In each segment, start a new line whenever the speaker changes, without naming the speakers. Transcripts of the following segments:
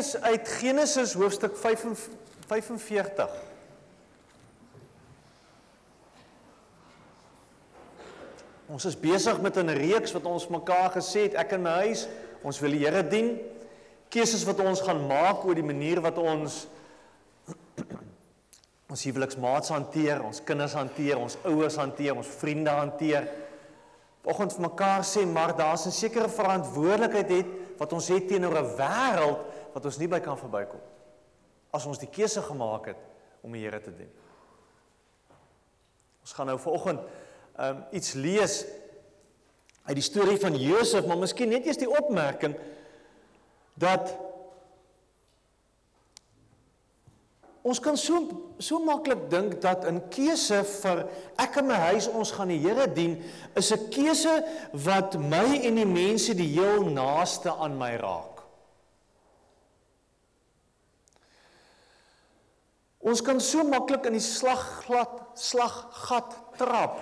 lees uit Genesis hoofstuk 45. Ons is besig met 'n reeks wat ons mekaar gesê het, ek in my huis, ons wil die Here dien. Keuses wat ons gaan maak oor die manier wat ons ons huweliksmaats hanteer, ons kinders hanteer, ons ouers hanteer, ons vriende hanteer. Vanoggend vir mekaar sê, maar daar's 'n sekere verantwoordelikheid het wat ons het teenoor 'n wêreld wat ons nie by kan verbykom. As ons die keuse gemaak het om die Here te dien. Ons gaan nou vanoggend um iets lees uit die storie van Josef, maar miskien net eers die opmerking dat ons kan so so maklik dink dat 'n keuse vir ek en my huis ons gaan die Here dien is 'n keuse wat my en die mense die heel naaste aan my raak. Ons kan so maklik in die slagglad slaggat trap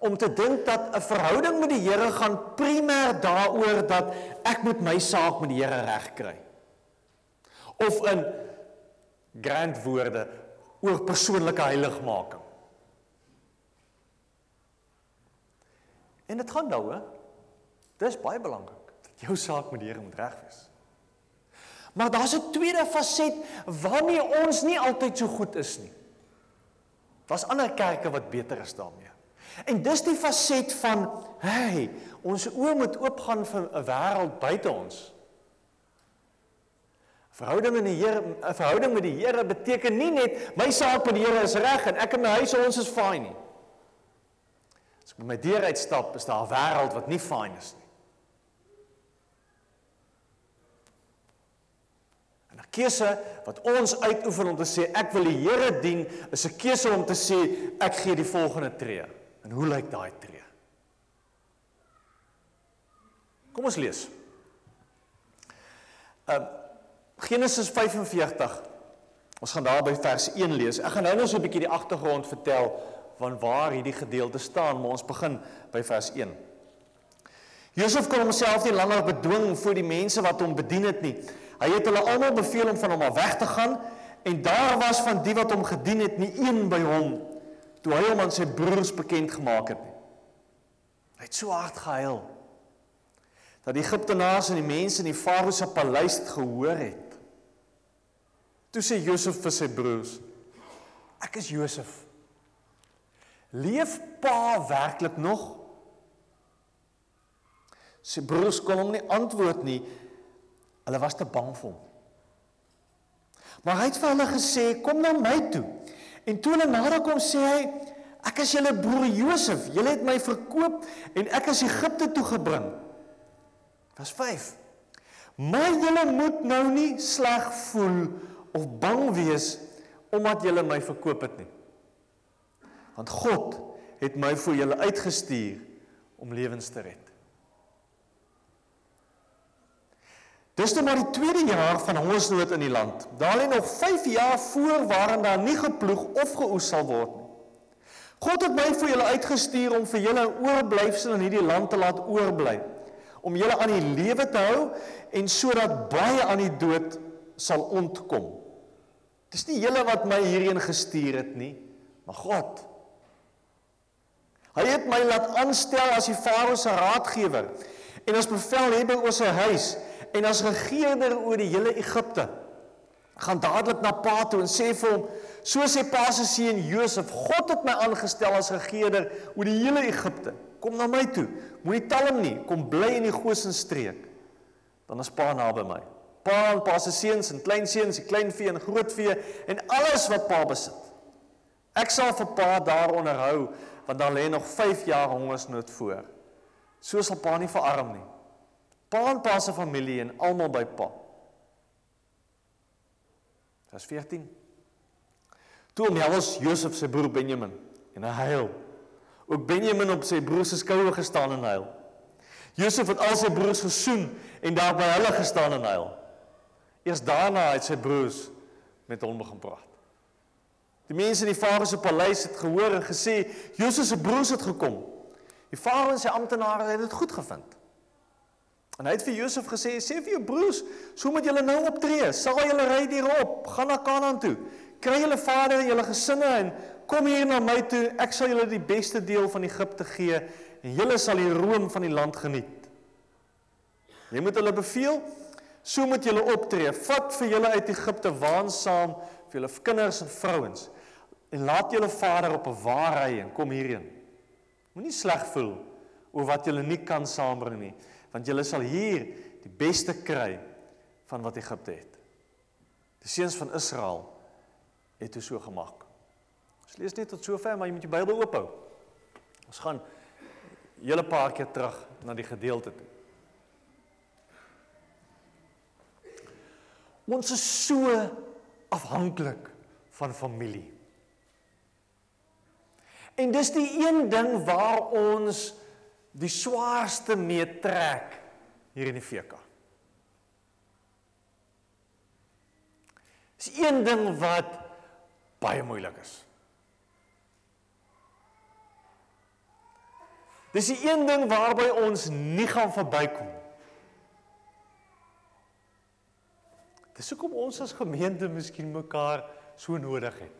om te dink dat 'n verhouding met die Here gaan primêr daaroor dat ek moet my saak met die Here regkry. Of in grand woorde oor persoonlike heiligmaking. En dit gaan daaroor. Dis baie belangrik dat jou saak met die Here moet reg wees. Maar daar's 'n tweede faset waarmee ons nie altyd so goed is nie. Daar's ander kerke wat beter is daarmee. En dis die faset van, hey, ons oë moet oopgaan vir 'n wêreld buite ons. Verhouding met die Here, 'n verhouding met die Here beteken nie net my saak met die Here is reg en ek en my huis ons is fyn nie. As ek met my deur uitstap, is daar 'n wêreld wat nie fyn is nie. En 'n keuse wat ons uitoefen om te sê ek wil die Here dien, is 'n keuse om te sê ek gee die volgende tree. En hoe lyk daai tree? Kom ons lees. Ehm uh, Genesis 45. Ons gaan daar by vers 1 lees. Ek gaan nou net so 'n bietjie die agtergrond vertel van waar hierdie gedeelte staan, maar ons begin by vers 1. Josef kon homself nie langer bedwing voor die mense wat hom bedien het nie. Hy het hulle almal beveel om van hom af weg te gaan en daar was van die wat hom gedien het nie een by hom toe hy hom aan sy broers bekend gemaak het nie. Hy het so hard gehuil dat die Egiptenaars en die mense in die Farao se paleis gehoor het. Toe sê Josef vir sy broers: Ek is Josef. Leef pa werklik nog? Sy broers kon hom nie antwoord nie. Hulle was te bang vir hom. Maar hy het vir hulle gesê: "Kom na my toe." En toe hulle nader kom, sê hy: "Ek is julle broer Josef. Julle het my verkoop en ek is Egipte toe gebring." Vers 5. Maar julle moet nou nie sleg voel of bang wees omdat julle my verkoop het nie. Want God het my vir julle uitgestuur om lewens te red. Dis nou maar die tweede jaar van hongersnood in die land. Daar lê nog 5 jaar voor waarin daar nie geploeg of geoes sal word nie. God het my vir julle uitgestuur om vir julle 'n oorblyfsel in hierdie land te laat oorbly, om julle aan die lewe te hou en sodat baie aan die dood sal ontkom. Dis nie julle wat my hierheen gestuur het nie, maar God. Hy het my laat aanstel as die Farao se raadgewer en as bevelhebber oor sy huis en as regerder oor die hele Egipte. Gaan dadelik na Pa toe en sê vir hom: "So sê Pa se seun Josef, God het my aangestel as regerder oor die hele Egipte. Kom na my toe. Moenie talm nie. Kom bly in die Goshen streek. Dan is Pa naby my." pa en pa se seuns en kleinseuns, die kleinvee en grootvee en alles wat pa besit. Ek sal vir pa daar onderhou want daar lê nog 5 jaar hongersnood voor. So sal pa nie verarm nie. Pa en pa se familie en almal by pa. Vers 14. Toe Jawes Josef se broer Benjamin en hy huil. Ook Benjamin op sy broer se skouer gestaan en huil. Josef het al sy broers gesoen en daar by hulle gestaan en huil. Eers daarna het sy broers met hom begin praat. Die mense in die Farao se paleis het gehoor en gesê Josef se broers het gekom. Die Farao en sy amptenare het dit goed gevind. En hy het vir Josef gesê: "Sê vir jou broers, so moet julle nou optree. Sal julle ry hierop, gaan na Kanaan toe. Kry julle vader en julle gesinne en kom hier na my toe. Ek sal julle die beste deel van Egipte gee en julle sal die room van die land geniet." Jy moet hulle beveel, so moet julle optree. Vat vir julle uit Egipte waansaam vir julle kinders en vrouens en laat julle vader op 'n wa ry en kom hierheen. Moenie sleg voel oor wat julle nie kan saambring nie, want julle sal hier die beste kry van wat Egipte het. Die seuns van Israel het dit so gemaak. Ons lees net tot sover, maar jy moet jou Bybel oophou. Ons gaan julle paar keer terug na die gedeelte toe. Ons is so afhanklik van familie. En dis die een ding waar ons die swaarste mee trek hier in die VK. Dis een ding wat baie moeilik is. Dis die een ding waarby ons nie gaan verbykom. Dis hoekom ons as gemeente miskien mekaar so nodig het.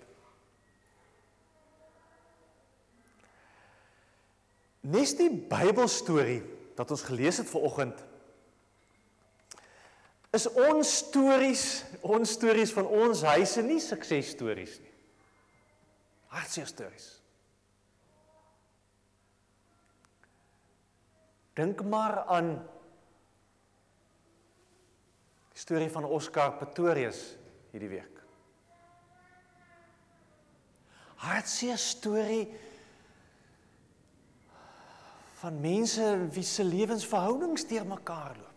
Nes die Bybelstorie wat ons gelees het vanoggend is ons stories, ons stories van ons huise nie suksesstories nie. Hartseer stories. Dink maar aan die storie van Oscar Pretorius hierdie week. Hartseer storie van mense wie se lewensverhoudings deur mekaar loop.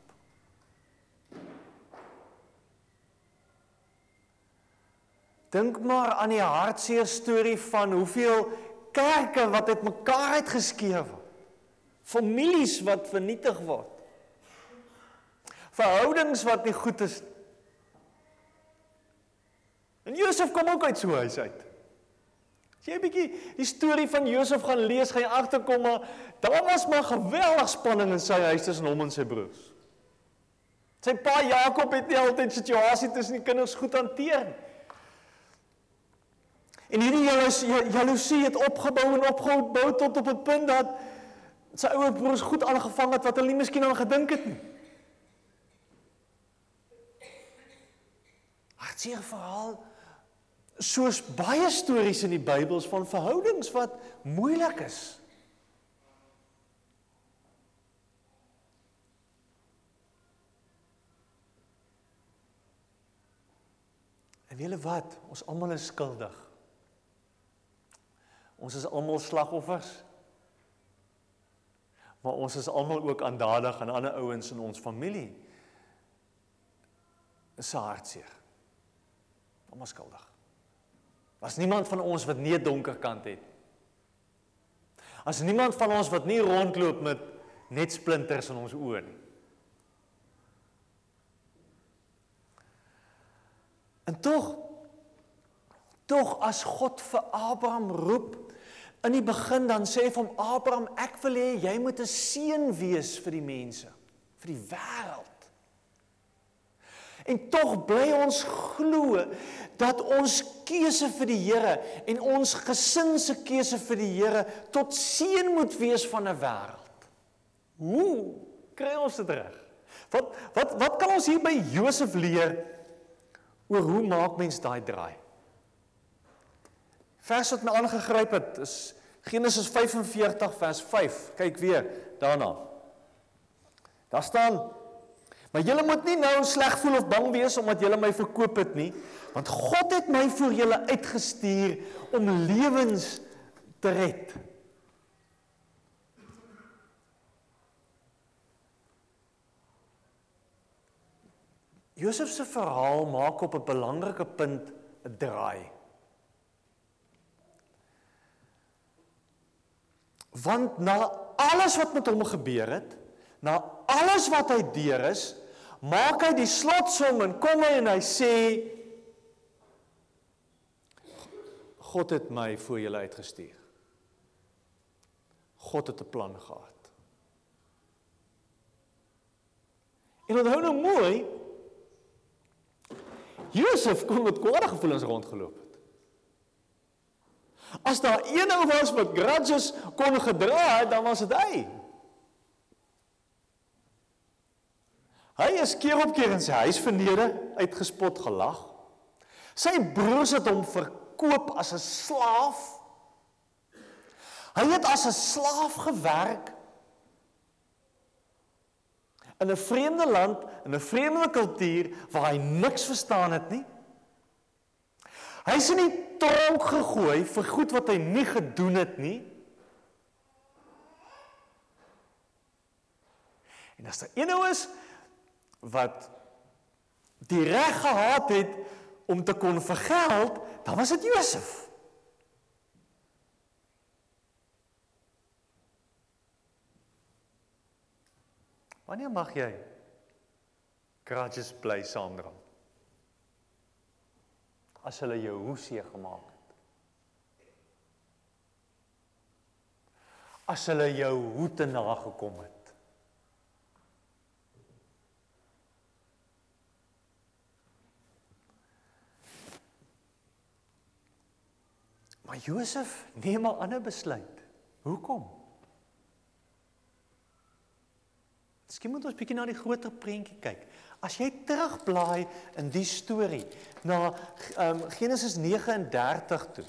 Dink maar aan die hartseer storie van hoeveel kerke wat uit mekaar uitgeskeer word. Families wat vernietig word. Verhoudings wat nie goed is nie. En Josef kom ook uit so huis uit. As jy 'n bietjie die storie van Josef gaan lees, gaan jy agterkom maar daar was maar geweldig spanning in sy huis tussen hom en sy broers. Sy pa Jakob het nie altyd situasie tussen die kinders goed hanteer nie. En hierdie jaloesie het opgebou en opgebou tot op 'n punt dat sy ouer broers goed aangevang het wat hulle nie miskien aan gedink het nie. Hartseer verhaal soos baie stories in die Bybels van verhoudings wat moeilik is. En weet julle wat? Ons almal is skuldig. Ons is almal slagoffers. Maar ons is almal ook aandadig aan ander ouens in ons familie. Is hartseer. Almal skuldig. Was niemand van ons wat nie 'n donker kant het. As niemand van ons wat nie rondloop met net splinters in ons oë nie. En tog tog as God vir Abraham roep in die begin dan sê hy vir hom Abraham ek wil hê jy moet 'n seën wees vir die mense vir die wêreld En tog bly ons glo dat ons keuse vir die Here en ons gesin se keuse vir die Here tot seën moet wees van 'n wêreld. Hoe kry ons dit reg? Wat wat wat kan ons hier by Josef leer oor hoe maak mens daai draai? Vers wat my aangegryp het is Genesis 45 vers 5. Kyk weer daarna. Daar staan Maar julle moet nie nou sleg voel of bang wees omdat julle my verkoop het nie, want God het my vir julle uitgestuur om lewens te red. Josef se verhaal maak op 'n belangrike punt 'n draai. Want na alles wat met hom gebeur het, na alles wat hy deur is, maak hy die slotsom en kom hy en hy sê God het my voor julle uitgestuur. God het 'n plan gehad. En onthou nou mooi, Josef kon met kwade gevoelens rondgeloop het. As daar een ou was wat grudges kon gedra het, dan was dit hy. Hy is keer op keer in sy huis verneder, uitgespot, gelag. Sy broers het hom verkoop as 'n slaaf. Hy het as 'n slaaf gewerk in 'n vreemde land, in 'n vreemde kultuur waar hy niks verstaan het nie. Hy is in die tronk gegooi vir goed wat hy nie gedoen het nie. En as daar een ou is wat die reg gehad het om te kon vergeld, dan was dit Josef. Wanneer mag jy grudges bly saamdra? As hulle jou hoesie gemaak het. As hulle jou hoete nagekom het. Maar Josef neem 'n ander besluit. Hoekom? Miskien moet ons bietjie na die groter prentjie kyk. As jy terugblaai in die storie na um, Genesis 39 toe.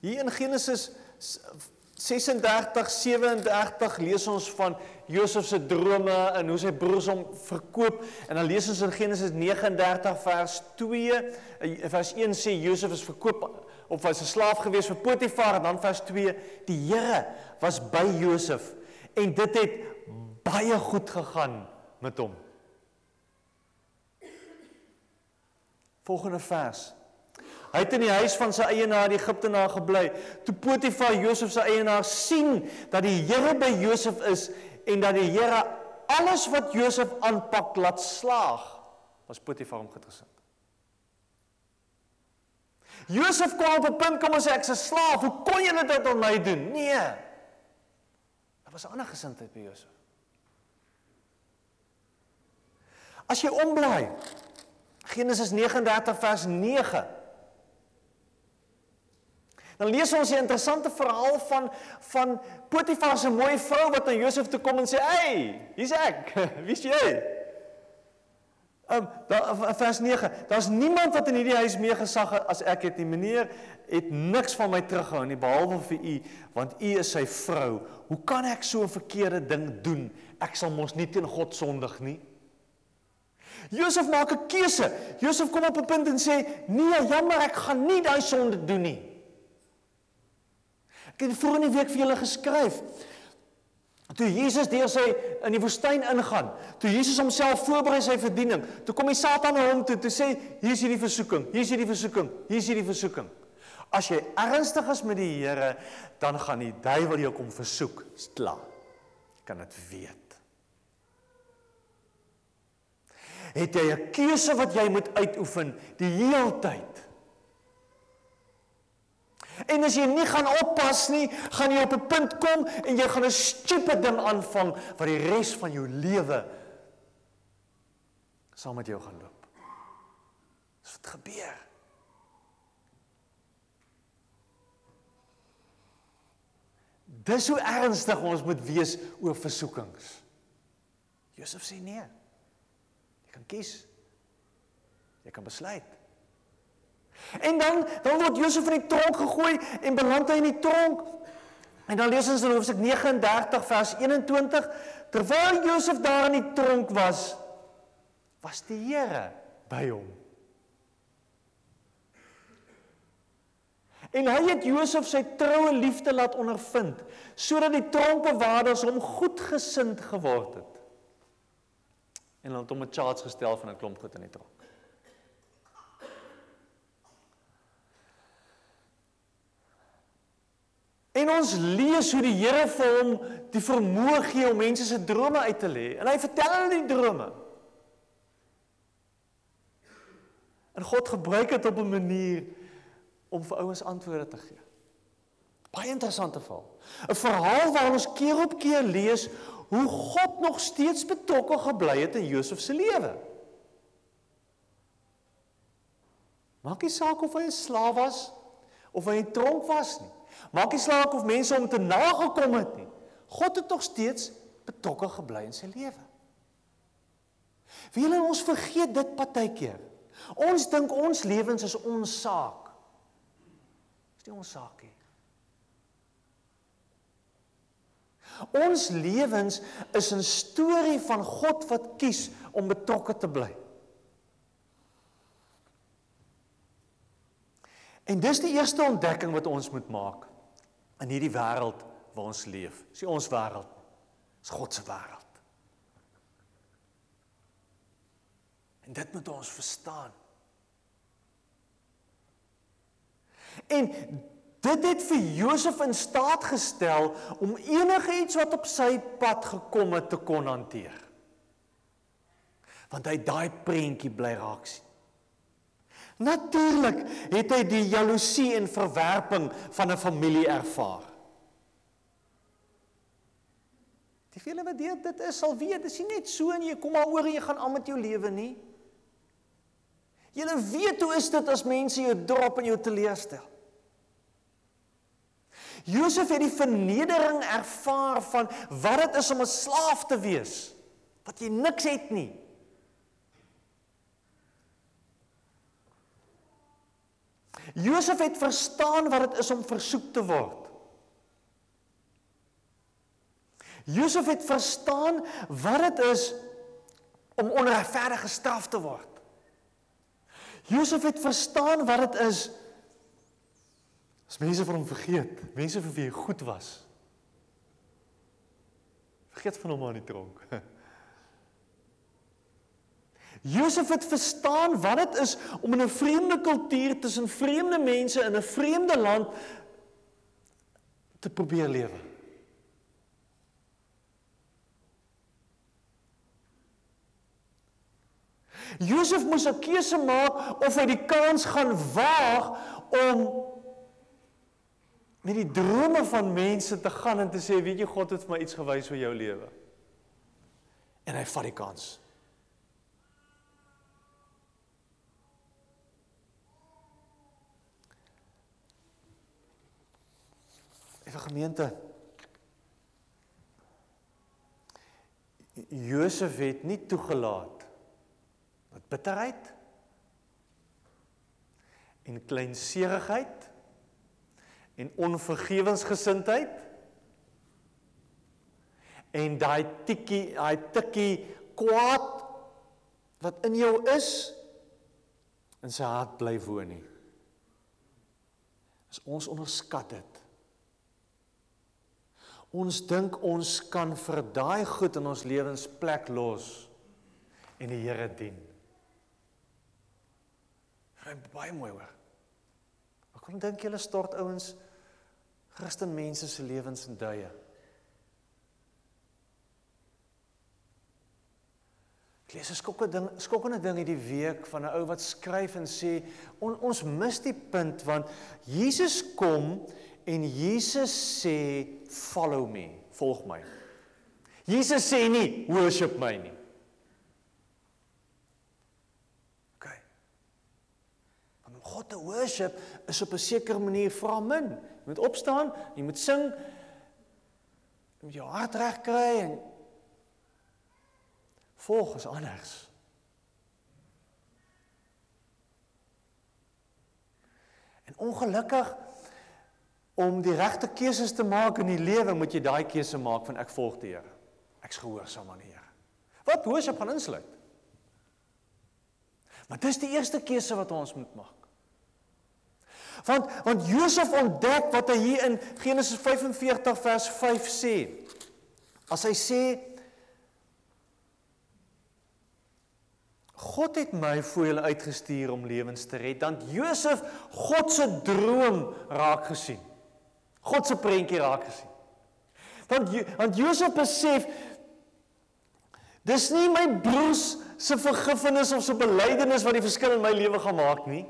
Hier in Genesis 36 37 lees ons van Josef se drome en hoe sy broers hom verkoop en dan lees ons in Genesis 39 vers 2 eh, vers 1 sê Josef is verkoop of was 'n slaaf gewees vir Potifar en dan vers 2 die Here was by Josef en dit het baie goed gegaan met hom. Volgende vers Hy het in die huis van sy eienaar die Egiptenaar gebly. Toe Potifar Josef se eienaar sien dat die Here by Josef is en dat die Here alles wat Josef aanpak laat slaag, was Potifar hom getresind. Josef kom op 'n punt kom en sê ek's 'n slaaf. Hoe kon julle dit aan my doen? Nee. Daar was 'n ander gesindheid by Josef. As jy omblaai Genesis 39 vers 9 Dan lees ons 'n interessante verhaal van van Potifar se mooi vrou wat na Josef toe kom en sê: "Hey, hier's ek. Wie's jy?" Um, daar vers 9. Daar's niemand wat in hierdie huis meer gesag as ek het nie. Meneer het niks van my teruggehou nie behalwe vir u, want u is sy vrou. Hoe kan ek so 'n verkeerde ding doen? Ek sal mos nie teen God sondig nie. Josef maak 'n keuse. Josef kom op 'n punt en sê: "Nee, jammer, ek gaan nie daai sonde doen nie." Ek het vroeër in die week vir julle geskryf. Toe Jesus deur sy in die woestyn ingaan, toe Jesus homself voorberei sy bediening, toe kom die Satan na hom toe te sê hier is hierdie versoeking, hier is hierdie versoeking, hier is hierdie versoeking. As jy ernstig is met die Here, dan gaan die duiwel jou kom versoek. Dis klaar. Kan dit weet. Het jy 'n keuse wat jy moet uitoefen die hele tyd? En as jy nie gaan oppas nie, gaan jy op 'n punt kom en jy gaan 'n stupid ding aanvang wat die res van jou lewe saam met jou gaan loop. Dis wat gebeur. Dis hoe ernstig ons moet wees oor versoekings. Josef sê nee. Jy kan kies. Jy kan besluit. En dan dan word Josef in die tronk gegooi en beland hy in die tronk. En dan lees ons in Hoofstuk 39 vers 21 terwyl Josef daar in die tronk was, was die Here by hom. En hy het Josef sy troue liefde laat ondervind sodat die tronkbewaarders hom goedgesind geword het. En hulle het hom 'n charge gestel van 'n klomp goed in die tronk. En ons lees hoe die Here vir hom die vermoë gee om mense se drome uit te lê. En hy vertel hulle die drome. En God gebruik dit op 'n manier om vir ouens antwoorde te gee. Baie interessante verhaal. 'n Verhaal waar ons keer op keer lees hoe God nog steeds betrokke gebly het in Josef se lewe. Maak nie saak of hy 'n slaaf was of hy in tronk was nie. Maak nie saak of mense hom te nagekom het nie. God het nog steeds betrokke gebly in sy lewe. Wie hulle ons vergeet dit partykeer. Ons dink ons lewens is ons saak. Dis nie ons saak nie. Ons lewens is 'n storie van God wat kies om betrokke te bly. En dis die eerste ontdekking wat ons moet maak in hierdie wêreld waar ons leef. Dis ons wêreld. Dis God se wêreld. En dit moet ons verstaan. En dit het vir Josef in staat gestel om enige iets wat op sy pad gekom het te kon hanteer. Want hy daai prentjie bly raak sien. Natuurlik het hy die jaloesie en verwerping van 'n familie ervaar. Die vele wat dit dit is sal weet, dis nie net so en jy kom maar oor en jy gaan aan met jou lewe nie. Jy weet hoe is dit as mense jou drop en jou teleurstel? Josef het die vernedering ervaar van wat dit is om 'n slaaf te wees, wat jy niks het nie. Josef het verstaan wat dit is om versoek te word. Josef het verstaan wat dit is om onregverdig gestraf te word. Josef het verstaan wat dit is as mense van hom vergeet, mense vir wie hy goed was. Vergeet van hom aan die tronk. Josef het verstaan wat dit is om in 'n vreemde kultuur tussen vreemde mense in 'n vreemde land te probeer lewe. Josef moes 'n keuse maak of hy die kans gaan waag om met die drome van mense te gaan en te sê weet jy God het vir my iets gewys oor jou lewe. En hy vat die kans. Effe gemeente. Josef het nie toegelaat dat bitterheid en kleinserigheid en onvergewensgesindheid en daai tikkie daai tikkie kwaad wat in jou is in sy hart bly woon nie. As ons onderskat dit. Ons dink ons kan vir daai goed in ons lewens plek los en die Here dien. Ek baie mooi hoor. Ek kon dink julle stort ouens Christen mense se lewens in duie. Ek lees 'n skokkende ding, skokkende ding hierdie week van 'n ou wat skryf en sê on, ons mis die punt want Jesus kom en Jesus sê follow me, volg my. Jesus sê nie worship my nie. God te worship is op 'n sekere manier vra min. Jy moet opstaan, jy moet sing, jy moet jou hart reg kry en volg is anders. En ongelukkig om die regte keuses te maak in die lewe, moet jy daai keuse maak van ek volg die Here. Ek's gehoorsaam aan die Here. Wat worship gaan insluit? Maar dis die eerste keuse wat ons moet maak. Want want Josef ontdek wat hy hier in Genesis 45 vers 5 sê. As hy sê God het my voor julle uitgestuur om lewens te red, dan Josef God se droom raak gesien. God se prentjie raak gesien. Want want Josef besef dis nie my broers se vergifnis of se belydenis wat die verskil in my lewe gaan maak nie.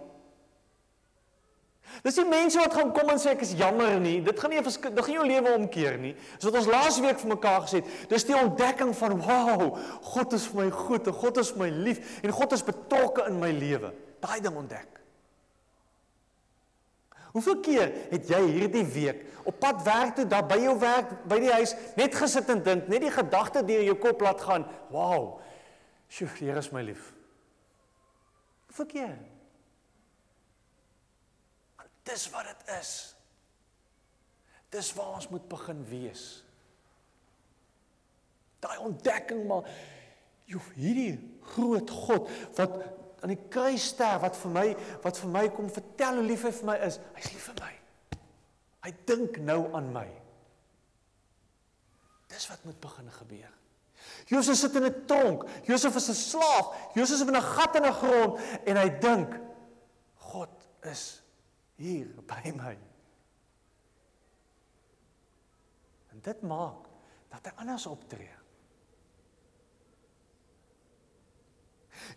Dis die mense wat gaan kom en sê ek is jammer nie. Dit gaan nie dit gaan jou lewe omkeer nie. Dis wat ons laas week vir mekaar gesê het. Dis die ontdekking van wow, God is vir my goed en God is vir my lief en God is betrokke in my lewe. Daai ding ontdek. Hoeveel keer het jy hierdie week op pad werk toe, daar by jou werk, by die huis, net gesit en dink, net die gedagte deur jou kop laat gaan, wow. Sjoe, die Here is my lief. Hoeveel keer? Dis wat dit is. Dis waar ons moet begin wees. Daai ontdekking maar joh, hierdie groot God wat aan die kruis sterf wat vir my wat vir my kom vertel hoe lief hy vir my is. Hy's lief vir my. Hy dink nou aan my. Dis wat moet begin gebeur. Josef sit in 'n tronk. Josef is 'n slaaf. Josef is in 'n gat in 'n grond en hy dink God is hier by my. En dit maak dat hy anders optree.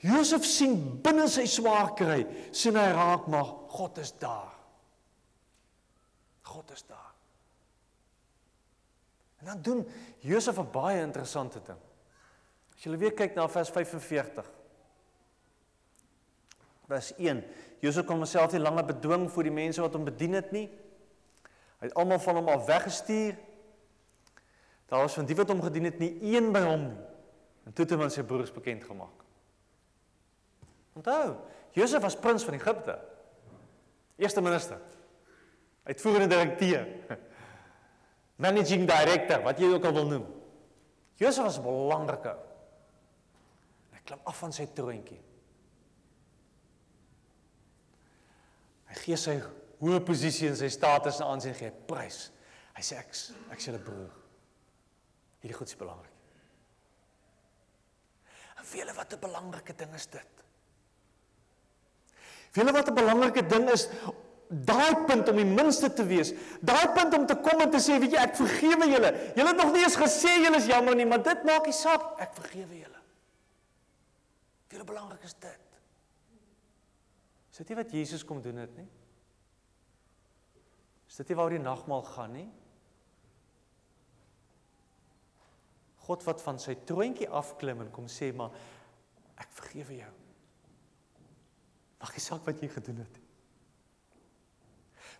Josef sien binne sy swaar kry, sien hy raak maar God is daar. God is daar. En dan doen Josef 'n baie interessante ding. As jy weer kyk na vers 45. Vers 1 Josef kon homself nie langer bedwing vir die mense wat hom bedien het nie. Hy het almal van hom af weggestuur. Daar was van die wat hom gedien het nie een by hom nie. En toe het hy aan sy broers bekend gemaak. Onthou, Josef was prins van Egipte. Eerste minister. Uitvoerende direkteur. Managing director, wat jy ook al wil noem. Josef was 'n belangrike. Hy klim af van sy troontjie. Hy gee sy hoë posisie en sy status aan aansien gee prys. Hy sê ek ek sê 'n broer. Hierdie goed is belangrik. En vir julle wat 'n belangrike ding is dit. Vir julle wat 'n belangrike ding is daai punt om die minste te wees. Daai punt om te kom en te sê, weet jy, ek vergewe julle. Julle het nog nie eens gesê julle is jammer nie, maar dit maak nie saak. Ek vergewe julle. Vir julle belangrik is dit. Is dit nie wat Jesus kom doen het nie? Is dit nie waar die nagmaal gaan nie? God wat van sy troontjie afklim en kom sê maar ek vergewe jou. Maak nie saak wat jy gedoen het nie.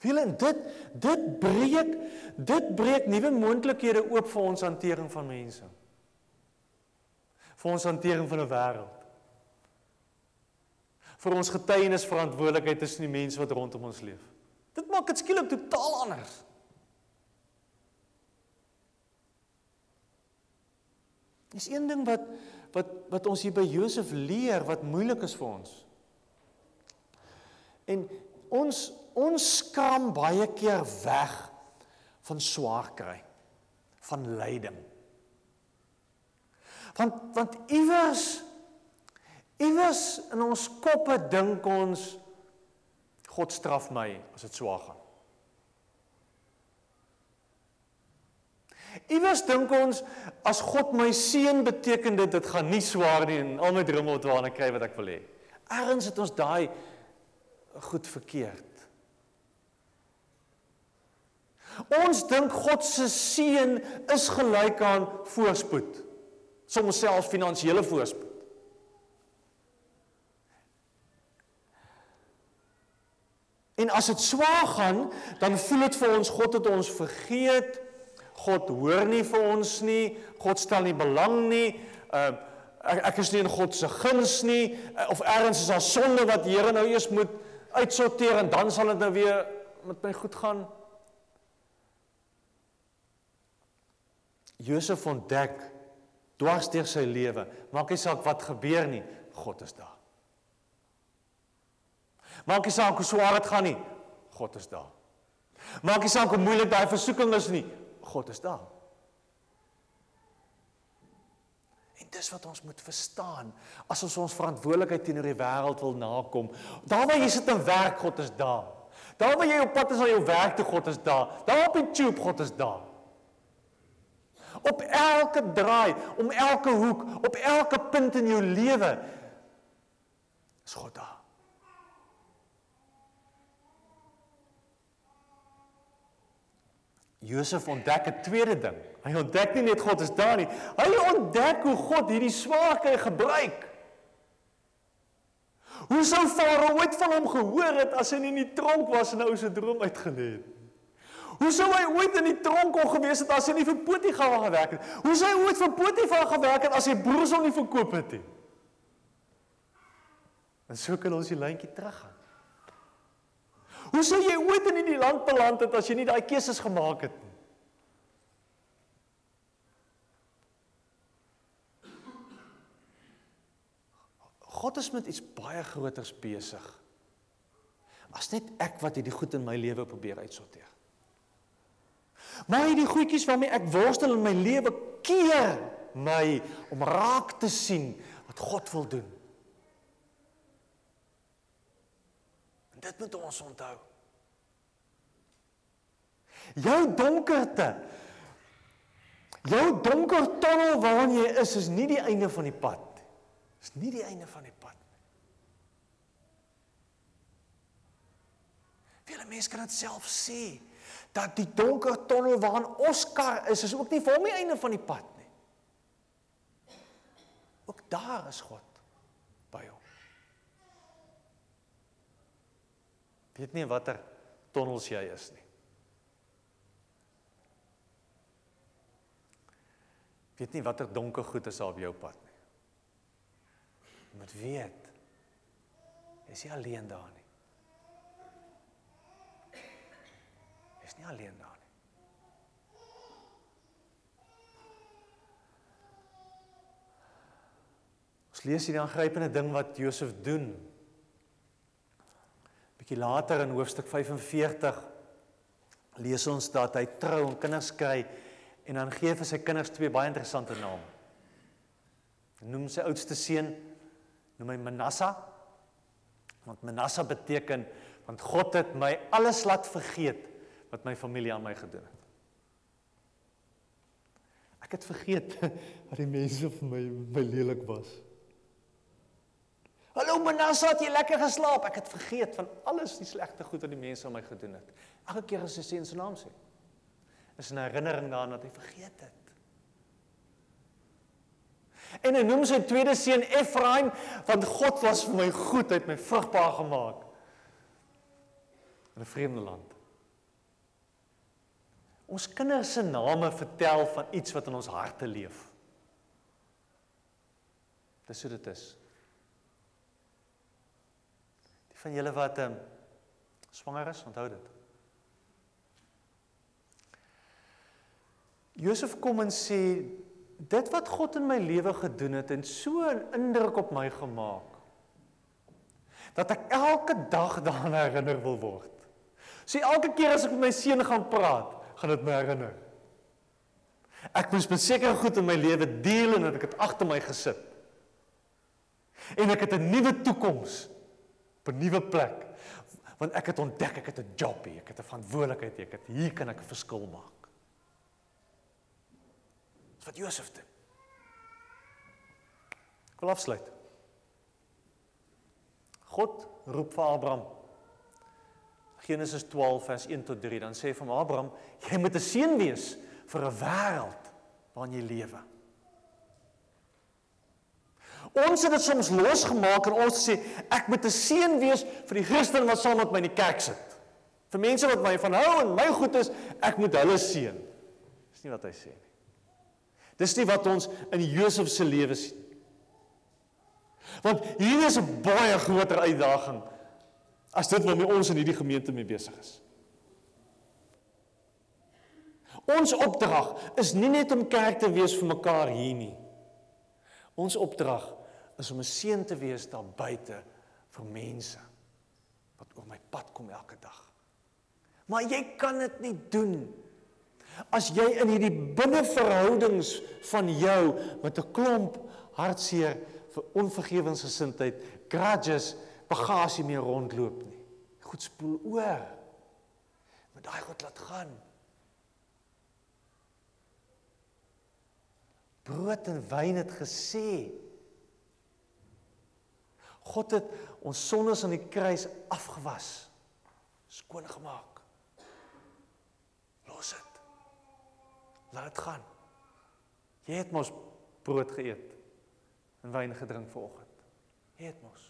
Wil en dit dit breek dit breek nuwe moontlikhede oop vir ons hantering van mense. Vir ons hantering van 'n wêreld vir ons getuienis verantwoordelikheid tussen die mense wat rondom ons leef. Dit maak dit skielik totaal anders. Dis een ding wat wat wat ons hier by Josef leer wat moeilik is vir ons. En ons ons skram baie keer weg van swaar kry, van lyding. Want want iewers Iewers in ons koppe dink ons God straf my as dit swaar gaan. Iewers dink ons as God my seën beteken dit dit gaan nie swaar nie en al my drome wat waarna kry wat ek wil hê. Ergens het ons daai goed verkeerd. Ons dink God se seën is gelyk aan voorspoed. Soms selfs finansiële voorspoed. En as dit swaar gaan, dan voel dit vir ons God het ons vergeet. God hoor nie vir ons nie. God stel nie belang nie. Uh ek, ek is nie in God se guns nie uh, of ergens is daar sonde wat Here nou eers moet uitsorteer en dan sal dit nou weer met my goed gaan. Josef ontdek dwars deur sy lewe, maak nie saak wat gebeur nie, God is daar. Maak nie saak hoe swaar dit gaan nie. God is daar. Maak nie saak hoe moeilik daai versoeking is nie. God is daar. En dis wat ons moet verstaan as ons ons verantwoordelikheid teenoor die wêreld wil nakom. Daar waar jy sit en werk, God is daar. Daar waar jy op pad is na jou werk toe, God is daar. Daar op die tube, God is daar. Op elke draai, om elke hoek, op elke punt in jou lewe is God daar. Josef ontdek 'n tweede ding. Hy ontdek nie net God is daar nie. Hy ontdek hoe God hierdie swake gebruik. Hoe sou Farao ooit van hom gehoor het as hy nie in die tronk was en nou sy droom uitgelê het? Hoe sou hy ooit in die tronk kon gewees het as hy nie vir Potifar gewerk het? Hoe sou hy ooit vir Potifar gewerk het as hy broers hom nie verkoop het nie? En so kan ons die lyntjie teruggaan. Hoe sou jy ooit in hierdie land beland het as jy nie daai keuses gemaak het nie? God is met iets baie groters besig. As net ek wat hierdie goed in my lewe probeer uitsorteer. Maar hierdie goedjies waarmee ek worstel in my lewe keer my om raak te sien wat God wil doen. En dit moet ons onthou. Jou donkerte. Jou donker tonnel waarin jy is is nie die einde van die pad is nie die einde van die pad nie. Vele mense kan dit self sê dat die donker tonnel waarin Oskar is is ook nie vir hom die einde van die pad nie. Ook daar is God by hom. Weet nie watter tonnels jy is nie. Weet nie watter donker goed is op jou pad. Jy moet weet jy is nie alleen daar nie. Jy is nie alleen daar nie. Ons lees hier die aangrypende ding wat Josef doen. Bietjie later in hoofstuk 45 lees ons dat hy trou en kinders kry en dan gee hy vir sy kinders twee baie interessante name. Noem sy oudste seun noem hy Manassa. Want Manassa beteken want God het my alles laat vergeet wat my familie aan my gedoen het. Ek het vergeet dat die mense vir my my lelik was. Hallo Manassa, het jy lekker geslaap? Ek het vergeet van alles die slegte goed wat die mense aan my gedoen het. Elke keer as hy sê sy naam sê, is 'n herinnering daaraan dat hy vergeet het. En hy noem sy tweede seun Efraim want God was vir my goed, hy het my vrugbaar gemaak in 'n vreemde land. Ons kinders se name vertel van iets wat in ons harte leef. Dis hoe dit is. Die van julle wat um, swanger is, onthou dit. Josef kom en sê dit wat God in my lewe gedoen het en so 'n indruk op my gemaak dat ek elke dag daaraan herinner wil word. So elke keer as ek met my seun gaan praat, gaan dit my herinner. Ek moes met sekere goed in my lewe deel en dat ek dit agter my gesit. En ek het 'n nuwe toekoms op 'n nuwe plek. Want ek het ontdek ek het 'n job hier, ek het 'n verantwoordelikheid hier, ek het hier kan ek 'n verskil maak. Wat Josef doen. Ek wil afsluit. God roep vir Abraham. Genesis 12 vers 1 tot 3 dan sê hy vir Abraham, jy moet 'n seun wees vir 'n wêreld waarin jy lewe. Ons het dit soms losgemaak en ons sê ek moet 'n seun wees vir die Christen wat saam met my in die kerk sit. Vir mense wat my van hou en my goed is, ek moet hulle seën. Dis nie wat hy sê nie. Dis nie wat ons in Josef se lewe sien. Want hier is 'n baie groter uitdaging as dit waarmee ons in hierdie gemeente mee besig is. Ons opdrag is nie net om kerk te wees vir mekaar hier nie. Ons opdrag is om 'n seën te wees daar buite vir mense wat oor my pad kom elke dag. Maar jy kan dit nie doen As jy in hierdie binneverhoudings van jou met 'n klomp hartseer vir onvergewensgesindheid, grudges, bagasie mee rondloop nie. Goed spoel oor. Met daai goed laat gaan. Brood en wyn het gesê. God het ons sondes aan die kruis afgewas. Skoon gemaak. Los dit. Laat dit gaan. Jy het mos brood geëet en wyn gedrink vanoggend. Jy het mos.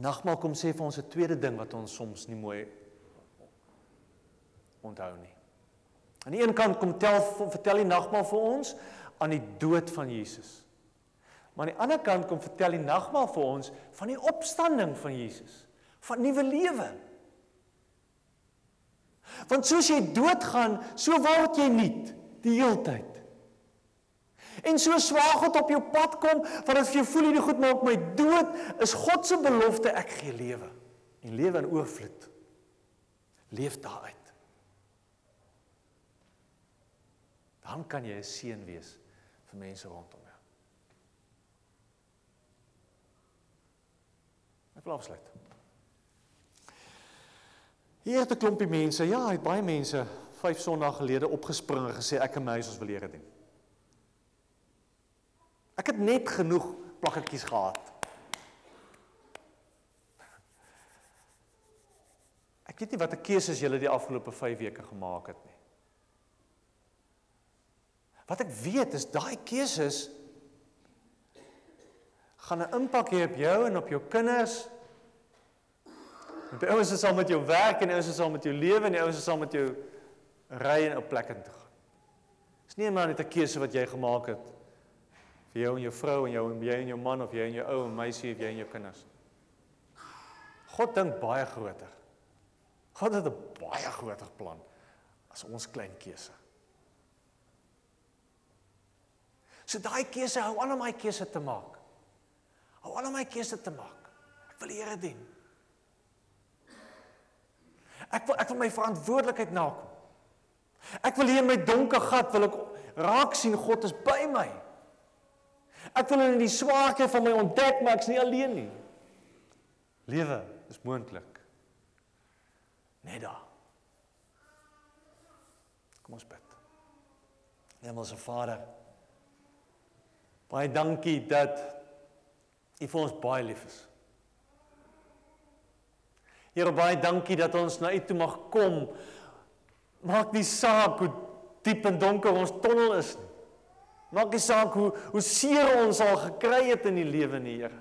Nagmaal kom sê vir ons 'n tweede ding wat ons soms nie mooi onthou nie. Aan die een kant kom tel vertel die nagmaal vir ons aan die dood van Jesus. Maar aan die ander kant kom vertel die nagmaal vir ons van die opstanding van Jesus, van nuwe lewe. Want soos jy doodgaan, so word jy nuut die heeltyd. En so swaar God op jou pad kom, want as jy voel hierdie goed maak my dood, is God se belofte ek gee lewe. En lewe in oorvloed. Leef daaruit. Dan kan jy 'n seën wees vir mense rondom jou. Ek wil afsluit. Hier het 'n klompie mense, ja, het baie mense 5 Sondae gelede opgespring en gesê ek en my ons wil Here dien. Ek het net genoeg plakketjies gehad. Ek weet nie watter keuses julle die afgelope 5 weke gemaak het nie. Wat ek weet is daai keuses gaan 'n impak hê op jou en op jou kinders. By ouens is al met jou werk en ouens is al met jou lewe en ouens is al met jou ry en op plekke toe gaan. Dis nie maar net 'n keuse wat jy gemaak het vir jou en jou vrou en jou en jy en jou man of jy en jou ou en meisie of jy en jou kinders. God dink baie groter. God het 'n baie groter plan as ons klein keuse. So daai keuse hou aan om my keuse te maak. Hou aan om my keuse te maak. Ek wil die Here dien. Ek wil ek wil my verantwoordelikheid nakom. Ek wil hier in my donker gat wil ek raak sien God is by my. Ek wil in die swaarte van my ontdek maar ek's nie alleen nie. Lewe is moontlik. Net daar. Kom ons bid. Hemelse Vader. Baie dankie dat U vir ons baie lief is. Here baie dankie dat ons na U toe mag kom. Maak nie saak hoe diep en donker ons tonnel is nie. Maak nie saak hoe hoe seer ons al gekry het in die lewe nie, Here.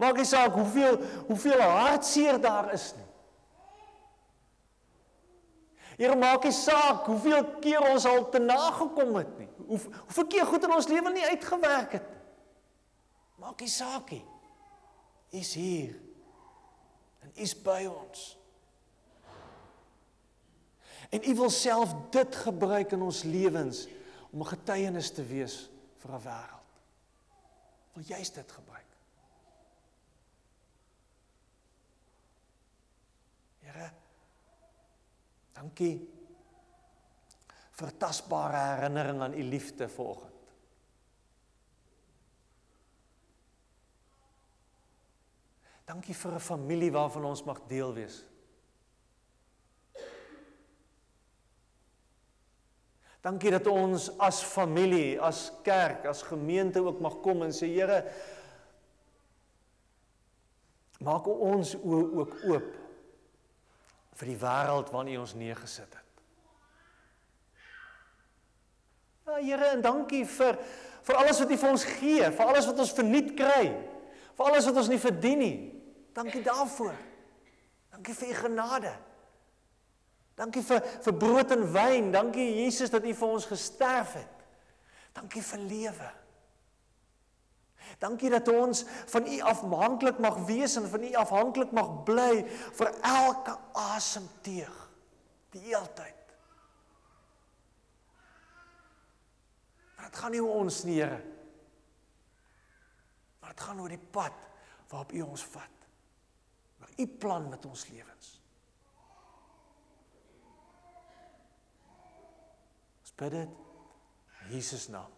Maak nie saak hoeveel hoeveel hartseer daar is nie. Here maak nie saak hoeveel keer ons al te nagekom het nie. Hoe hoeveel keer goed in ons lewe nie uitgewerk het nie. Maak nie saak nie. Is hier. Is by ons. En U wil self dit gebruik in ons lewens om 'n getuienis te wees vir 'n wêreld. Wil jy dit gebruik? Here, dankie vir tasbare herinnering aan u liefde vanoggend. Dankie vir 'n familie waarvan ons mag deel wees. Dankie dat ons as familie, as kerk, as gemeente ook mag kom en sê Here maak ons oë ook oop vir die wêreld waarin U ons neergesit het. Ja Here, en dankie vir vir alles wat U vir ons gee, vir alles wat ons verniet kry, vir alles wat ons nie verdien nie. Dankie daarvoor. Dankie vir U genade. Dankie vir vir brood en wyn. Dankie Jesus dat U vir ons gesterf het. Dankie vir lewe. Dankie dat ons van U afhanklik mag wees en van U afhanklik mag bly vir elke asemteug die heeltyd. Maar dit gaan nie oor ons nie, Here. Maar dit gaan oor die pad waarop U ons vat. U plan met ons lewens. Bid dit in Jesus naam.